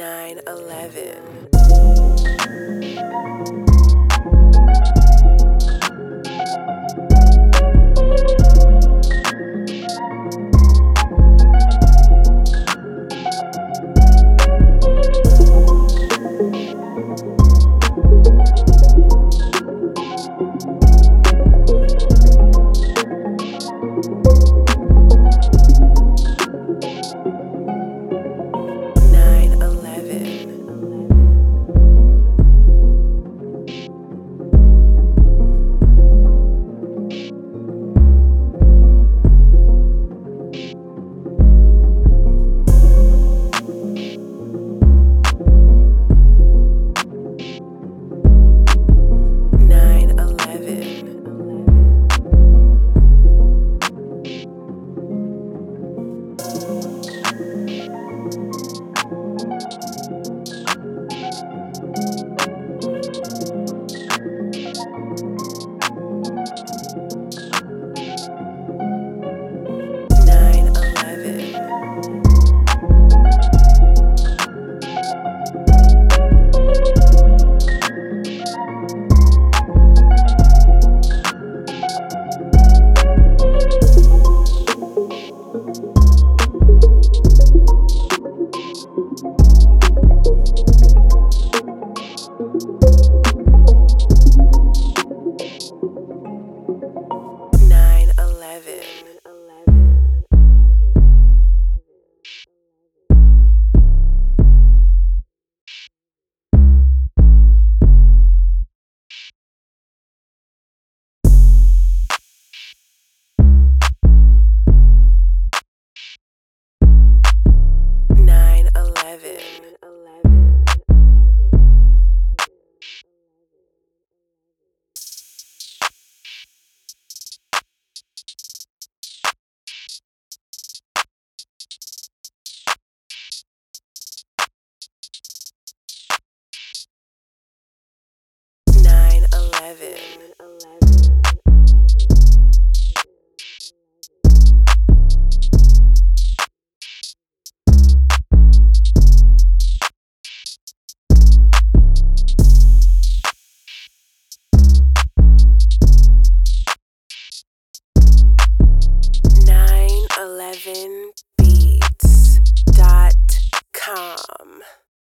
911.